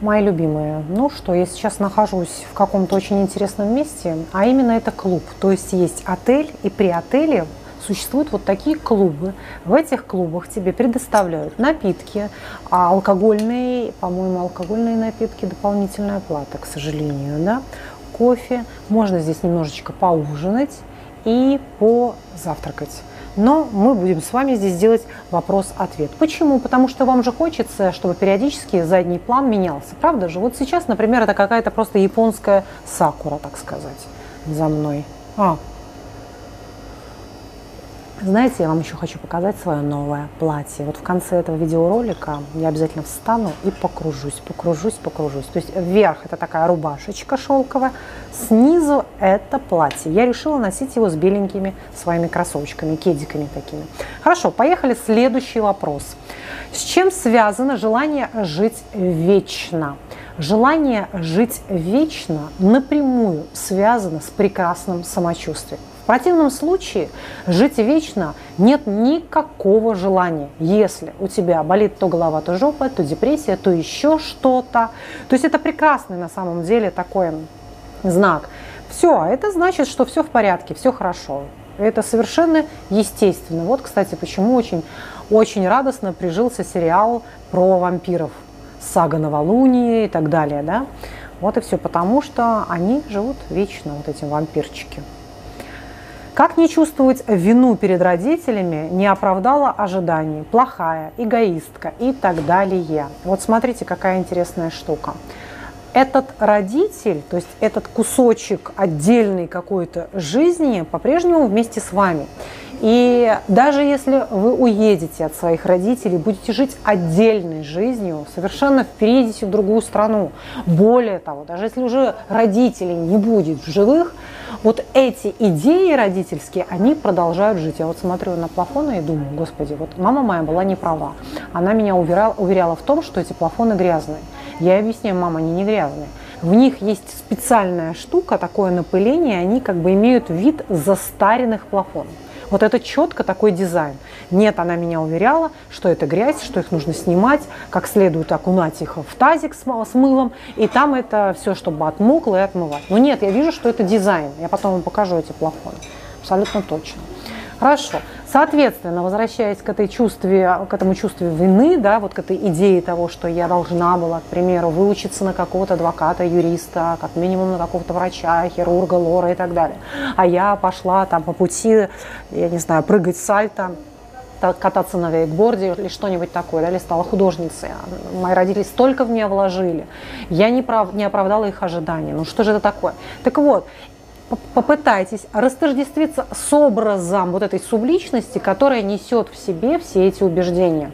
Мои любимые, ну что, я сейчас нахожусь в каком-то очень интересном месте, а именно это клуб. То есть есть отель, и при отеле существуют вот такие клубы. В этих клубах тебе предоставляют напитки, а алкогольные, по-моему, алкогольные напитки, дополнительная плата, к сожалению, да, кофе. Можно здесь немножечко поужинать и позавтракать. Но мы будем с вами здесь делать вопрос-ответ. Почему? Потому что вам же хочется, чтобы периодически задний план менялся. Правда же? Вот сейчас, например, это какая-то просто японская сакура, так сказать, за мной. А, знаете, я вам еще хочу показать свое новое платье. Вот в конце этого видеоролика я обязательно встану и покружусь, покружусь, покружусь. То есть вверх это такая рубашечка шелковая, снизу это платье. Я решила носить его с беленькими своими кроссовочками, кедиками такими. Хорошо, поехали. Следующий вопрос. С чем связано желание жить вечно? Желание жить вечно напрямую связано с прекрасным самочувствием противном случае жить вечно нет никакого желания. Если у тебя болит то голова, то жопа, то депрессия, то еще что-то. То есть это прекрасный на самом деле такой знак. Все, это значит, что все в порядке, все хорошо. Это совершенно естественно. Вот, кстати, почему очень, очень радостно прижился сериал про вампиров. Сага Новолуния и так далее, да? Вот и все, потому что они живут вечно, вот эти вампирчики. Как не чувствовать вину перед родителями, не оправдала ожиданий, плохая, эгоистка и так далее. Вот смотрите, какая интересная штука. Этот родитель, то есть этот кусочек отдельной какой-то жизни по-прежнему вместе с вами. И даже если вы уедете от своих родителей, будете жить отдельной жизнью, совершенно переедете в другую страну. Более того, даже если уже родителей не будет в живых, вот эти идеи родительские, они продолжают жить. Я вот смотрю на плафоны и думаю, господи, вот мама моя была не права. Она меня уверяла, уверяла в том, что эти плафоны грязные. Я объясняю, мама, они не грязные. В них есть специальная штука, такое напыление, они как бы имеют вид застаренных плафонов. Вот это четко такой дизайн. Нет, она меня уверяла, что это грязь, что их нужно снимать, как следует окунать их в тазик с, с мылом, и там это все, чтобы отмокло и отмывать. Но нет, я вижу, что это дизайн. Я потом вам покажу эти плафоны. Абсолютно точно. Хорошо. Соответственно, возвращаясь к, этой чувстве, к этому чувству вины, да, вот к этой идее того, что я должна была, к примеру, выучиться на какого-то адвоката, юриста, как минимум на какого-то врача, хирурга, лора и так далее. А я пошла там по пути, я не знаю, прыгать сальто, кататься на вейкборде или что-нибудь такое, да, или стала художницей. Мои родители столько в меня вложили. Я не, прав, не оправдала их ожиданий. Ну что же это такое? Так вот, попытайтесь растождествиться с образом вот этой субличности, которая несет в себе все эти убеждения.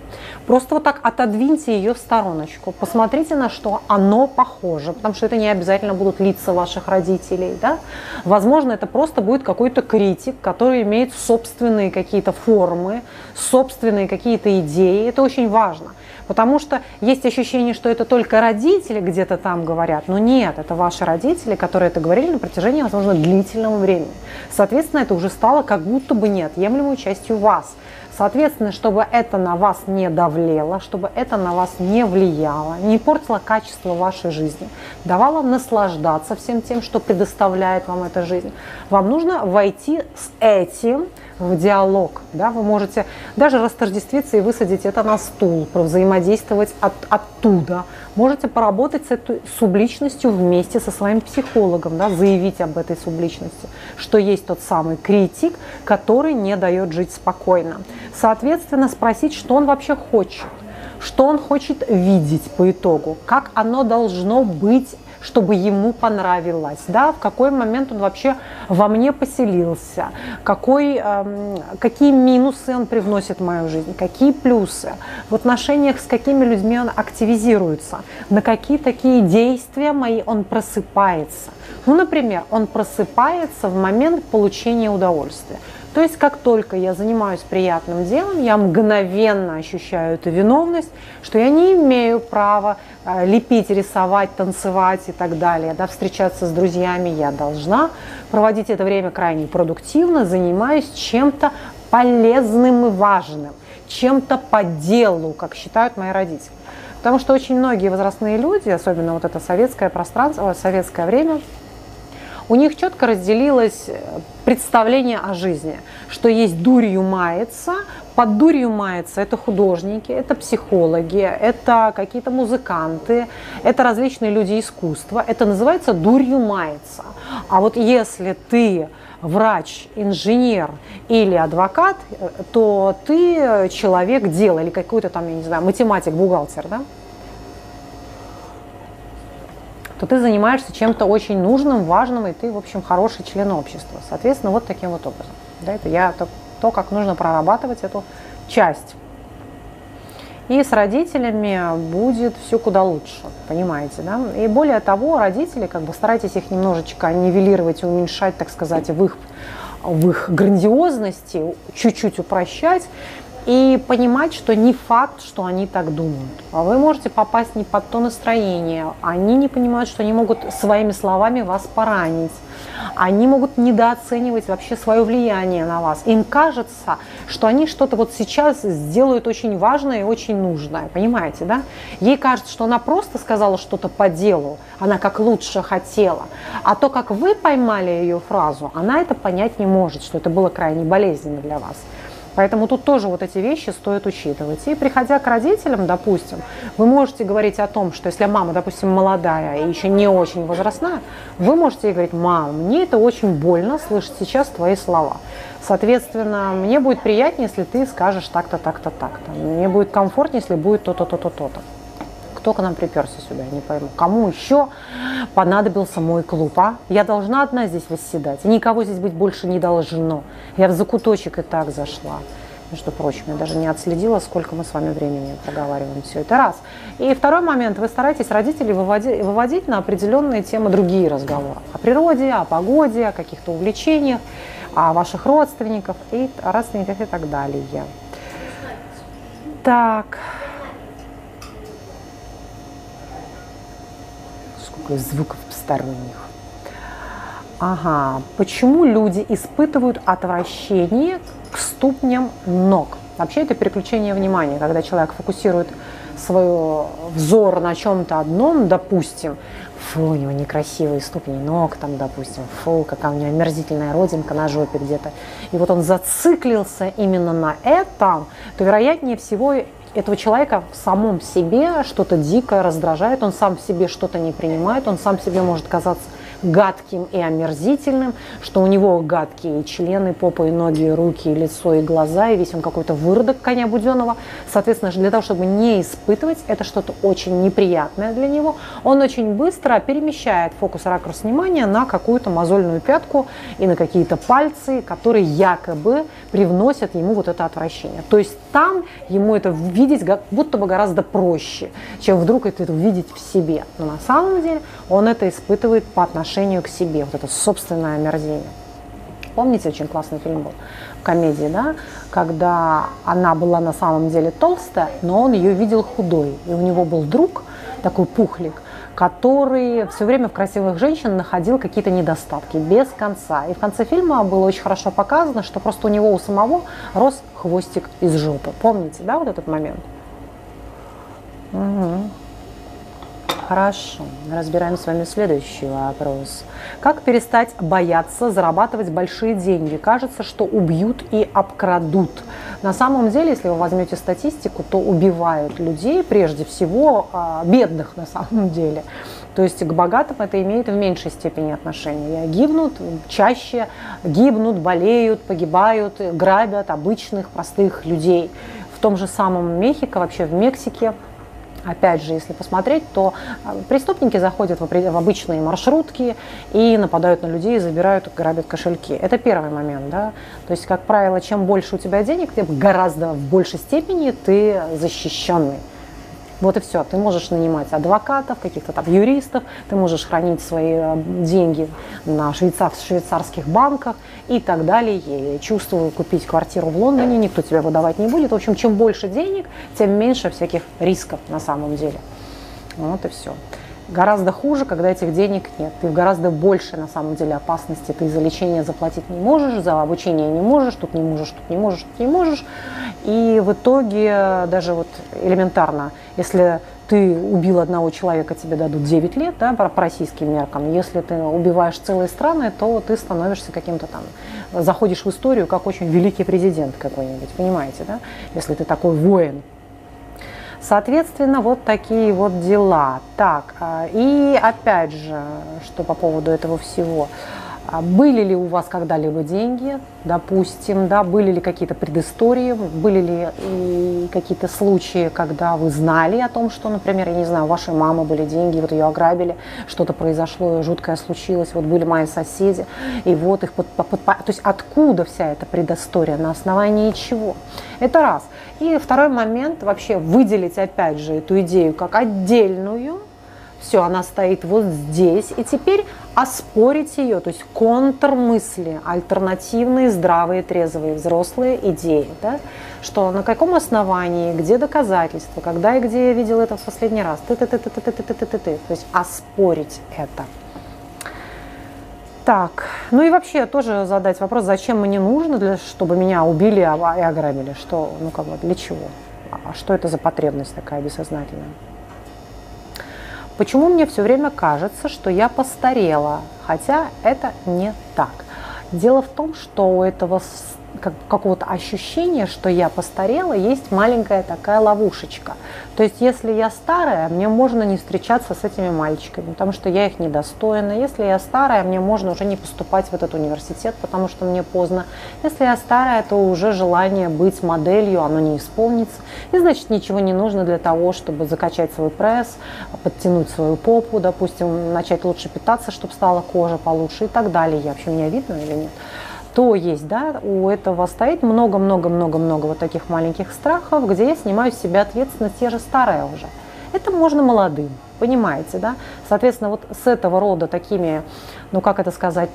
Просто вот так отодвиньте ее в стороночку, посмотрите, на что оно похоже, потому что это не обязательно будут лица ваших родителей. Да? Возможно, это просто будет какой-то критик, который имеет собственные какие-то формы, собственные какие-то идеи. Это очень важно. Потому что есть ощущение, что это только родители где-то там говорят, но нет, это ваши родители, которые это говорили на протяжении, возможно, длительного времени. Соответственно, это уже стало как будто бы неотъемлемой частью вас. Соответственно, чтобы это на вас не давлело, чтобы это на вас не влияло, не портило качество вашей жизни, давало наслаждаться всем тем, что предоставляет вам эта жизнь, вам нужно войти с этим в диалог. Да? Вы можете даже растождествиться и высадить это на стул, взаимодействовать от, оттуда. Можете поработать с этой субличностью вместе со своим психологом, да? заявить об этой субличности, что есть тот самый критик, который не дает жить спокойно. Соответственно, спросить, что он вообще хочет что он хочет видеть по итогу, как оно должно быть чтобы ему понравилось, да, в какой момент он вообще во мне поселился, какой, э, какие минусы он привносит в мою жизнь, какие плюсы, в отношениях с какими людьми он активизируется, на какие такие действия мои он просыпается. Ну, например, он просыпается в момент получения удовольствия. То есть, как только я занимаюсь приятным делом, я мгновенно ощущаю эту виновность, что я не имею права э, лепить, рисовать, танцевать и так далее, да, встречаться с друзьями я должна, проводить это время крайне продуктивно, занимаюсь чем-то полезным и важным, чем-то по делу, как считают мои родители. Потому что очень многие возрастные люди, особенно вот это советское пространство, советское время, у них четко разделилось э, представление о жизни, что есть дурью мается, под дурью мается это художники, это психологи, это какие-то музыканты, это различные люди искусства, это называется дурью мается. А вот если ты врач, инженер или адвокат, э, то ты человек дела или какой-то там, я не знаю, математик, бухгалтер, да? То ты занимаешься чем-то очень нужным, важным, и ты, в общем, хороший член общества. Соответственно, вот таким вот образом. Да, это я то, то, как нужно прорабатывать эту часть. И с родителями будет все куда лучше, понимаете, да? И более того, родители, как бы старайтесь их немножечко нивелировать уменьшать, так сказать, в их, в их грандиозности, чуть-чуть упрощать и понимать, что не факт, что они так думают. А вы можете попасть не под то настроение. Они не понимают, что они могут своими словами вас поранить. Они могут недооценивать вообще свое влияние на вас. Им кажется, что они что-то вот сейчас сделают очень важное и очень нужное. Понимаете, да? Ей кажется, что она просто сказала что-то по делу. Она как лучше хотела. А то, как вы поймали ее фразу, она это понять не может, что это было крайне болезненно для вас. Поэтому тут тоже вот эти вещи стоит учитывать. И приходя к родителям, допустим, вы можете говорить о том, что если мама, допустим, молодая и еще не очень возрастная, вы можете ей говорить, мам, мне это очень больно слышать сейчас твои слова. Соответственно, мне будет приятнее, если ты скажешь так-то, так-то, так-то. Мне будет комфортнее, если будет то-то, то-то, то-то кто к нам приперся сюда, я не пойму. Кому еще понадобился мой клуб, а? Я должна одна здесь восседать. Никого здесь быть больше не должно. Я в закуточек и так зашла. Между прочим, я даже не отследила, сколько мы с вами времени проговариваем все это раз. И второй момент, вы стараетесь родителей выводить, выводить на определенные темы другие разговоры. О природе, о погоде, о каких-то увлечениях, о ваших родственниках и родственниках и так далее. Так, сколько звуков посторонних. Ага, почему люди испытывают отвращение к ступням ног? Вообще это переключение внимания, когда человек фокусирует свой взор на чем-то одном, допустим, фу, у него некрасивые ступни ног, там, допустим, фу, какая у него омерзительная родинка на жопе где-то. И вот он зациклился именно на этом, то вероятнее всего этого человека в самом себе что-то дикое раздражает, он сам в себе что-то не принимает, он сам себе может казаться гадким и омерзительным, что у него гадкие члены, попа и ноги, и руки, и лицо, и глаза, и весь он какой-то выродок коня буденного. Соответственно, для того, чтобы не испытывать, это что-то очень неприятное для него, он очень быстро перемещает фокус ракурс внимания на какую-то мозольную пятку и на какие-то пальцы, которые якобы привносят ему вот это отвращение. То есть там ему это видеть будто бы гораздо проще, чем вдруг это увидеть в себе. Но на самом деле он это испытывает по отношению отношению к себе, вот это собственное омерзение. Помните, очень классный фильм был, комедии, да, когда она была на самом деле толстая, но он ее видел худой. И у него был друг, такой пухлик, который все время в красивых женщин находил какие-то недостатки без конца. И в конце фильма было очень хорошо показано, что просто у него у самого рос хвостик из жопы. Помните, да, вот этот момент? Угу. Хорошо, разбираем с вами следующий вопрос. Как перестать бояться зарабатывать большие деньги? Кажется, что убьют и обкрадут. На самом деле, если вы возьмете статистику, то убивают людей, прежде всего а, бедных на самом деле. То есть к богатым это имеет в меньшей степени отношения. Гибнут, чаще гибнут, болеют, погибают, грабят обычных, простых людей. В том же самом Мехико, вообще в Мексике, Опять же, если посмотреть, то а, преступники заходят в обычные маршрутки и нападают на людей, забирают, грабят кошельки. Это первый момент. Да? То есть, как правило, чем больше у тебя денег, тем гораздо в большей степени ты защищенный. Вот и все. Ты можешь нанимать адвокатов, каких-то там юристов, ты можешь хранить свои э, деньги на швейцар, швейцарских банках и так далее. Я чувствую, купить квартиру в Лондоне никто тебя выдавать не будет. В общем, чем больше денег, тем меньше всяких рисков на самом деле. Вот и все. Гораздо хуже, когда этих денег нет. Ты в гораздо больше, на самом деле, опасности. Ты за лечение заплатить не можешь, за обучение не можешь, тут не можешь, тут не можешь, тут не можешь. И в итоге даже вот элементарно, если ты убил одного человека, тебе дадут 9 лет, да, по российским меркам. Если ты убиваешь целые страны, то ты становишься каким-то там, заходишь в историю как очень великий президент какой-нибудь, понимаете, да? Если ты такой воин. Соответственно, вот такие вот дела. Так, а, и опять же, что по поводу этого всего – были ли у вас когда-либо деньги, допустим, да, были ли какие-то предыстории, были ли и какие-то случаи, когда вы знали о том, что, например, я не знаю, у вашей мамы были деньги, вот ее ограбили, что-то произошло, жуткое случилось, вот были мои соседи, и вот их под, под, под, то есть откуда вся эта предыстория, на основании чего? Это раз. И второй момент, вообще выделить опять же эту идею как отдельную, все, она стоит вот здесь, и теперь оспорить ее, то есть контрмысли, альтернативные, здравые, трезвые, взрослые идеи, да? что на каком основании, где доказательства, когда и где я видел это в последний раз, ты ты ты ты ты ты ты ты ты то есть оспорить это. Так, ну и вообще тоже задать вопрос, зачем мне нужно, для, чтобы меня убили и ограбили, что, ну как бы, для чего, а что это за потребность такая бессознательная? Почему мне все время кажется, что я постарела, хотя это не так. Дело в том, что у этого как, какого-то ощущения, что я постарела, есть маленькая такая ловушечка. То есть, если я старая, мне можно не встречаться с этими мальчиками, потому что я их недостойна. Если я старая, мне можно уже не поступать в этот университет, потому что мне поздно. Если я старая, то уже желание быть моделью, оно не исполнится. И значит, ничего не нужно для того, чтобы закачать свой пресс, подтянуть свою попу, допустим, начать лучше питаться, чтобы стала кожа получше и так далее. Я вообще меня видно или нет? То есть, да, у этого стоит много-много-много-много вот таких маленьких страхов, где я снимаю с себя ответственность, я же старая уже. Это можно молодым, понимаете, да? Соответственно, вот с этого рода такими, ну как это сказать,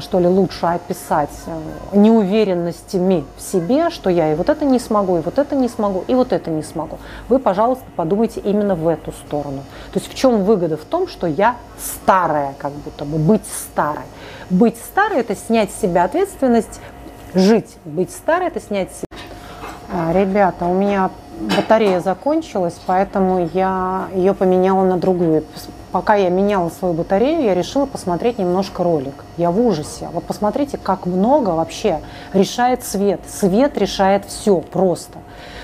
что ли, лучше описать э, неуверенностями в себе, что я и вот это не смогу, и вот это не смогу, и вот это не смогу. Вы, пожалуйста, подумайте именно в эту сторону. То есть в чем выгода в том, что я старая, как будто бы быть старой. Быть старой – это снять с себя ответственность, жить. Быть старой – это снять с себя. А, ребята, у меня батарея закончилась, поэтому я ее поменяла на другую. Пока я меняла свою батарею, я решила посмотреть немножко ролик. Я в ужасе. Вот посмотрите, как много вообще решает свет. Свет решает все просто.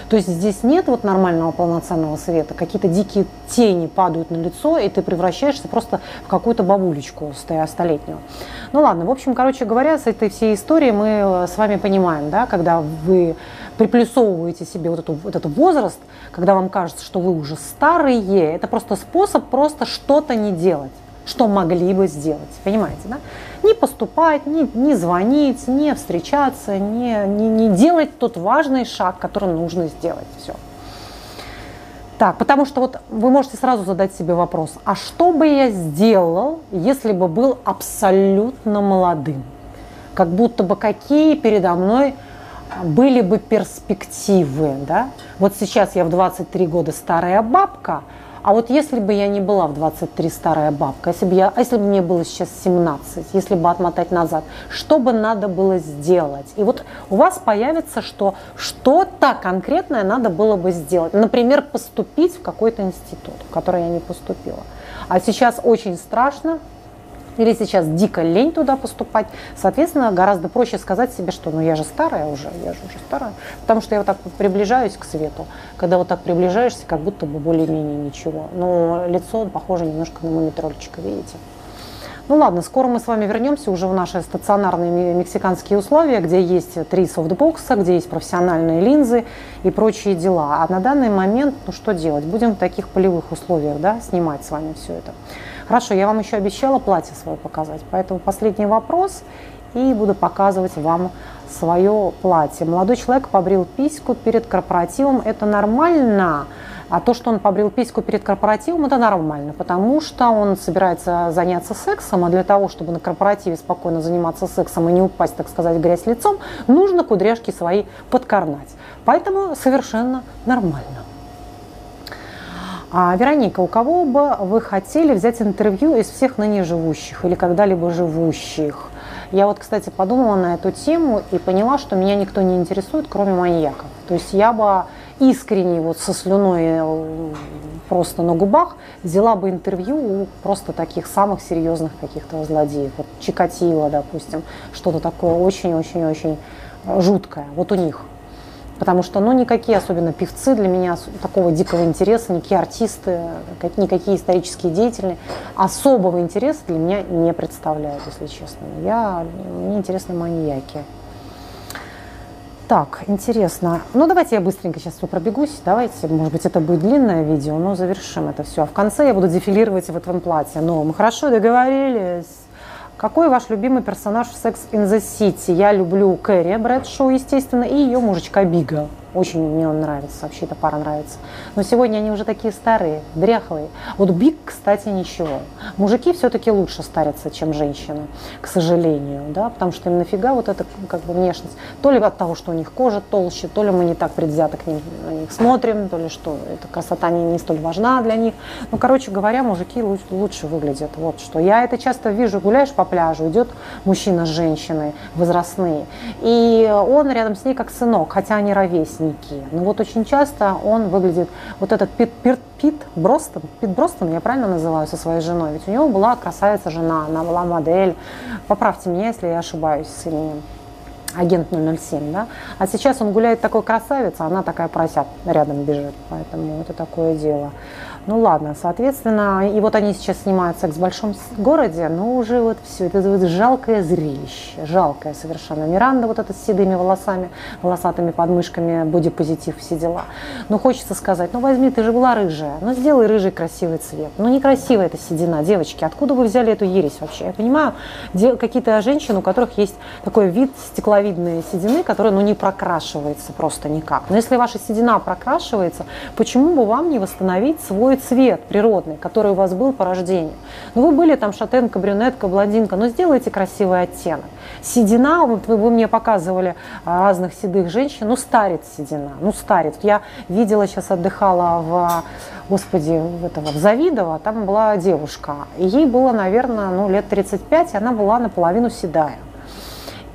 То есть здесь нет вот нормального полноценного света, какие-то дикие тени падают на лицо, и ты превращаешься просто в какую-то бабулечку столетнюю. Ну ладно, в общем, короче говоря, с этой всей историей мы э, с вами понимаем, да, когда вы приплюсовываете себе вот, эту, вот этот возраст, когда вам кажется, что вы уже старые, это просто способ просто что-то не делать что могли бы сделать. Понимаете, да? Не поступать, не, не звонить, не встречаться, не, не, не делать тот важный шаг, который нужно сделать. Все. Так, потому что вот вы можете сразу задать себе вопрос, а что бы я сделал, если бы был абсолютно молодым? Как будто бы какие передо мной были бы перспективы, да? Вот сейчас я в 23 года старая бабка, а вот если бы я не была в 23 старая бабка, если бы, я, а если бы мне было сейчас 17, если бы отмотать назад, что бы надо было сделать? И вот у вас появится, что что-то конкретное надо было бы сделать. Например, поступить в какой-то институт, в который я не поступила. А сейчас очень страшно, или сейчас дико лень туда поступать. Соответственно, гораздо проще сказать себе, что ну я же старая уже, я же уже старая. Потому что я вот так приближаюсь к свету. Когда вот так приближаешься, как будто бы более-менее ничего. Но лицо похоже немножко на муми-тролльчика, видите? Ну ладно, скоро мы с вами вернемся уже в наши стационарные мексиканские условия, где есть три софтбокса, где есть профессиональные линзы и прочие дела. А на данный момент, ну что делать? Будем в таких полевых условиях да, снимать с вами все это. Хорошо, я вам еще обещала платье свое показать, поэтому последний вопрос, и буду показывать вам свое платье. Молодой человек побрил письку перед корпоративом, это нормально? А то, что он побрил письку перед корпоративом, это нормально, потому что он собирается заняться сексом, а для того, чтобы на корпоративе спокойно заниматься сексом и не упасть, так сказать, в грязь лицом, нужно кудряшки свои подкорнать. Поэтому совершенно нормально. А, Вероника, у кого бы вы хотели взять интервью из всех ныне живущих или когда-либо живущих? Я вот, кстати, подумала на эту тему и поняла, что меня никто не интересует, кроме маньяков. То есть я бы искренне вот со слюной э, просто на губах взяла бы интервью у просто таких самых серьезных каких-то злодеев. Вот Чикатило, допустим, что-то такое очень-очень-очень жуткое. Вот у них – Потому что, ну, никакие особенно певцы для меня такого дикого интереса, никакие артисты, никакие исторические деятели особого интереса для меня не представляют, если честно. Я, мне интересны маньяки. Так, интересно. Ну, давайте я быстренько сейчас пробегусь. Давайте, может быть, это будет длинное видео, но завершим это все. А в конце я буду дефилировать в этом платье новом. Хорошо, договорились. Какой ваш любимый персонаж в Sex in the City? Я люблю Кэрри Брэдшоу, естественно, и ее мужичка Бига. Очень мне он нравится, вообще эта пара нравится. Но сегодня они уже такие старые, дряхлые. Вот Биг, кстати, ничего. Мужики все-таки лучше старятся, чем женщины, к сожалению, да, потому что им нафига вот эта как бы внешность. То ли от того, что у них кожа толще, то ли мы не так предвзято к ним на них смотрим, то ли что эта красота не, не столь важна для них. Ну, короче говоря, мужики лучше, выглядят. Вот что. Я это часто вижу, гуляешь по пляжу, идет мужчина с женщиной, возрастные, и он рядом с ней как сынок, хотя они ровесники ученики. Но вот очень часто он выглядит, вот этот Пит, Пит, Пит Бростон, Пит Бростон, я правильно называю, со своей женой, ведь у него была красавица жена, она была модель. Поправьте меня, если я ошибаюсь с именем агент 007, да, а сейчас он гуляет такой красавец, а она такая просят рядом бежит, поэтому это такое дело. Ну ладно, соответственно, и вот они сейчас снимают «Секс в большом городе», но уже вот все, это вот жалкое зрелище, жалкое совершенно. Миранда вот эта с седыми волосами, волосатыми подмышками, бодипозитив, все дела. Ну хочется сказать, ну возьми, ты же была рыжая, ну сделай рыжий красивый цвет. Ну некрасивая эта седина, девочки, откуда вы взяли эту ересь вообще? Я понимаю, какие-то женщины, у которых есть такой вид стекловидной седины, которая ну не прокрашивается просто никак. Но если ваша седина прокрашивается, почему бы вам не восстановить свой свой цвет природный, который у вас был по рождению. Ну, вы были там шатенка, брюнетка, блондинка, но сделайте красивый оттенок. Седина, вот вы, вы мне показывали а, разных седых женщин, ну, старит седина, ну, старит. Я видела, сейчас отдыхала в, господи, в, этого, в Завидово, там была девушка, ей было, наверное, ну, лет 35, и она была наполовину седая.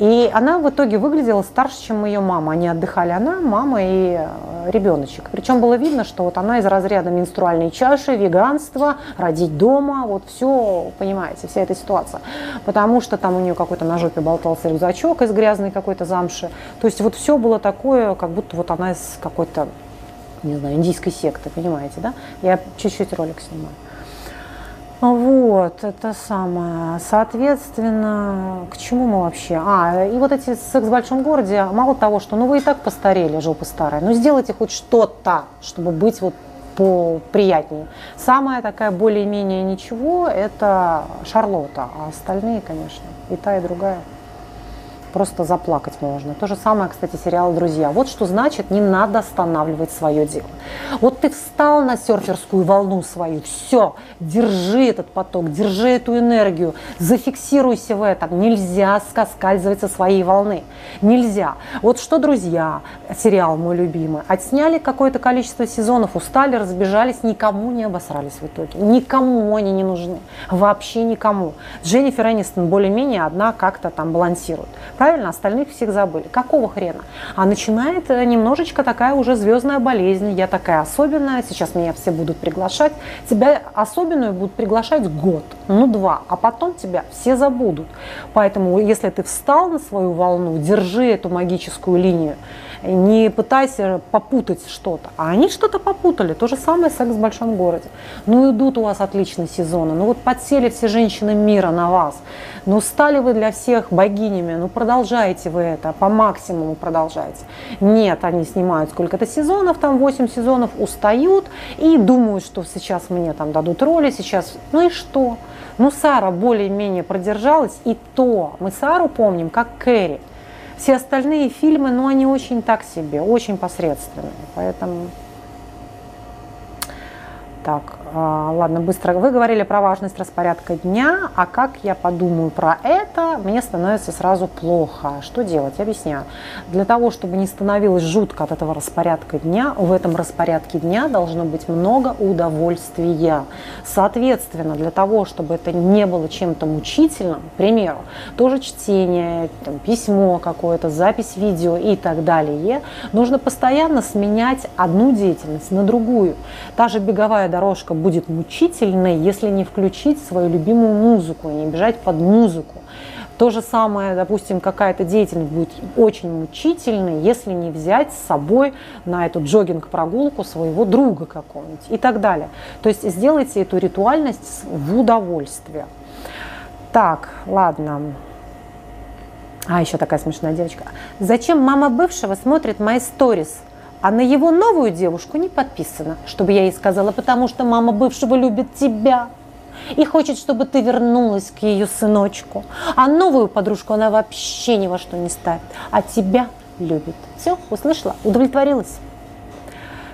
И она в итоге выглядела старше, чем ее мама. Они отдыхали, она, мама и э, ребеночек. Причем было видно, что вот она из разряда менструальной чаши, веганства, родить дома, вот все, понимаете, вся эта ситуация. Потому что там у нее какой-то на жопе болтался рюкзачок из грязной какой-то замши. То есть вот все было такое, как будто вот она из какой-то, не знаю, индийской секты, понимаете, да? Я чуть-чуть ролик снимаю. Вот, это самое. Соответственно, к чему мы вообще? А, и вот эти секс в большом городе, мало того, что ну вы и так постарели, жопа старая, ну сделайте хоть что-то, чтобы быть вот приятнее. Самая такая более-менее ничего – это Шарлотта, а остальные, конечно, и та, и другая просто заплакать можно. То же самое, кстати, сериал «Друзья». Вот что значит, не надо останавливать свое дело. Вот ты встал на серферскую волну свою, все, держи этот поток, держи эту энергию, зафиксируйся в этом. Нельзя скользывать со своей волны. Нельзя. Вот что «Друзья», сериал мой любимый, отсняли какое-то количество сезонов, устали, разбежались, никому не обосрались в итоге. Никому они не нужны. Вообще никому. Дженнифер Энистон более-менее одна как-то там балансирует правильно, остальных всех забыли. Какого хрена? А начинает э, немножечко такая уже звездная болезнь, я такая особенная, сейчас меня все будут приглашать. Тебя особенную будут приглашать год, ну два, а потом тебя все забудут. Поэтому, если ты встал на свою волну, держи эту магическую линию, не пытайся попутать что-то. А они что-то попутали. То же самое секс в большом городе. Ну идут у вас отличные сезоны. Ну вот подсели все женщины мира на вас. Ну стали вы для всех богинями. Ну продолжайте вы это, по максимуму продолжайте. Нет, они снимают сколько-то сезонов, там 8 сезонов, устают и думают, что сейчас мне там дадут роли, сейчас, ну и что? Ну, Сара более-менее продержалась, и то мы Сару помним как Кэрри. Все остальные фильмы, ну, они очень так себе, очень посредственные. Поэтому Так, а, ладно, быстро. Вы говорили про важность распорядка дня, а как я подумаю про это, мне становится сразу плохо. Что делать? Объясняю. Для того, чтобы не становилось жутко от этого распорядка дня, в этом распорядке дня должно быть много удовольствия. Соответственно, для того, чтобы это не было чем-то мучительным, к примеру, тоже чтение, там, письмо какое-то, запись видео и так далее, нужно постоянно сменять одну деятельность на другую. Та же беговая дорожка будет мучительной, если не включить свою любимую музыку, не бежать под музыку. То же самое, допустим, какая-то деятельность будет очень мучительной, если не взять с собой на эту джогинг-прогулку своего друга какого-нибудь и так далее. То есть сделайте эту ритуальность в удовольствие. Так, ладно. А, еще такая смешная девочка. Зачем мама бывшего смотрит мои сторис? А на его новую девушку не подписано, чтобы я ей сказала, потому что мама бывшего любит тебя и хочет, чтобы ты вернулась к ее сыночку. А новую подружку она вообще ни во что не ставит, а тебя любит. Все, услышала, удовлетворилась.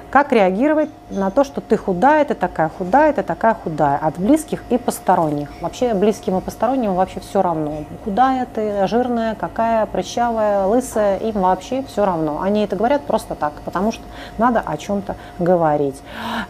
Как реагировать на то, что ты худая, ты такая худая, ты такая худая, от близких и посторонних. Вообще близким и посторонним вообще все равно. Худая ты, жирная, какая, прыщавая, лысая, им вообще все равно. Они это говорят просто так, потому что надо о чем-то говорить.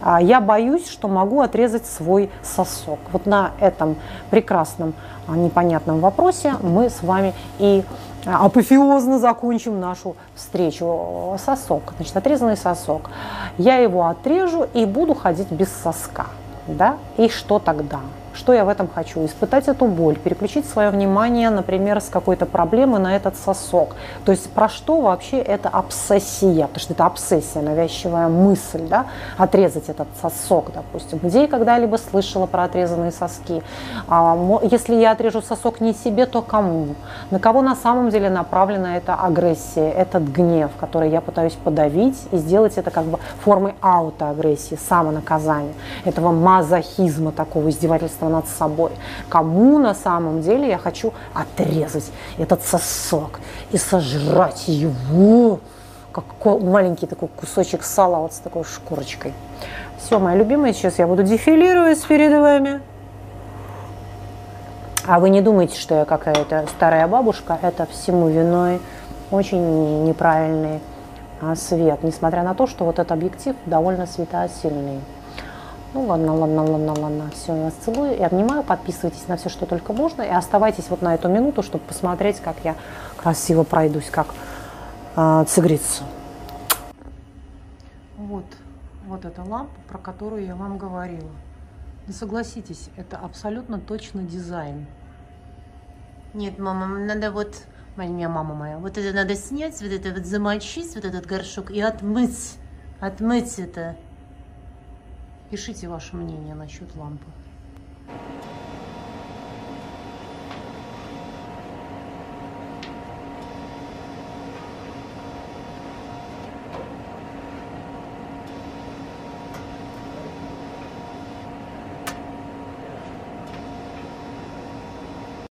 А я боюсь, что могу отрезать свой сосок. Вот на этом прекрасном а, непонятном вопросе мы с вами и апофеозно закончим нашу встречу. Сосок, значит, отрезанный сосок. Я его отрежу и буду ходить без соска. Да? И что тогда? Что я в этом хочу? Испытать эту боль, переключить свое внимание, например, с какой-то проблемы на этот сосок. То есть про что вообще это обсессия? Потому что это обсессия, навязчивая мысль, да? отрезать этот сосок, допустим. Где я когда-либо слышала про отрезанные соски? А, если я отрежу сосок не себе, то кому? На кого на самом деле направлена эта агрессия, этот гнев, который я пытаюсь подавить и сделать это как бы формой аутоагрессии, самонаказания, этого мазохизма, такого издевательства издевательство над собой. Кому на самом деле я хочу отрезать этот сосок и сожрать его, как маленький такой кусочек сала вот с такой шкурочкой. Все, моя любимая, сейчас я буду дефилировать перед вами. А вы не думаете, что я какая-то старая бабушка, это всему виной очень неправильный а, свет, несмотря на то, что вот этот объектив довольно светосильный. Ну ладно, ладно, ладно, ладно. Все, я вас целую и обнимаю. Подписывайтесь на все, что только можно. И оставайтесь вот на эту минуту, чтобы посмотреть, как я красиво пройдусь, как э, цигрицу. Вот, вот эта лампа, про которую я вам говорила. Да согласитесь, это абсолютно точно дизайн. Нет, мама, надо вот, моя мама моя, вот это надо снять, вот это вот замочить, вот этот горшок и отмыть, отмыть это. Пишите ваше мнение насчет лампы.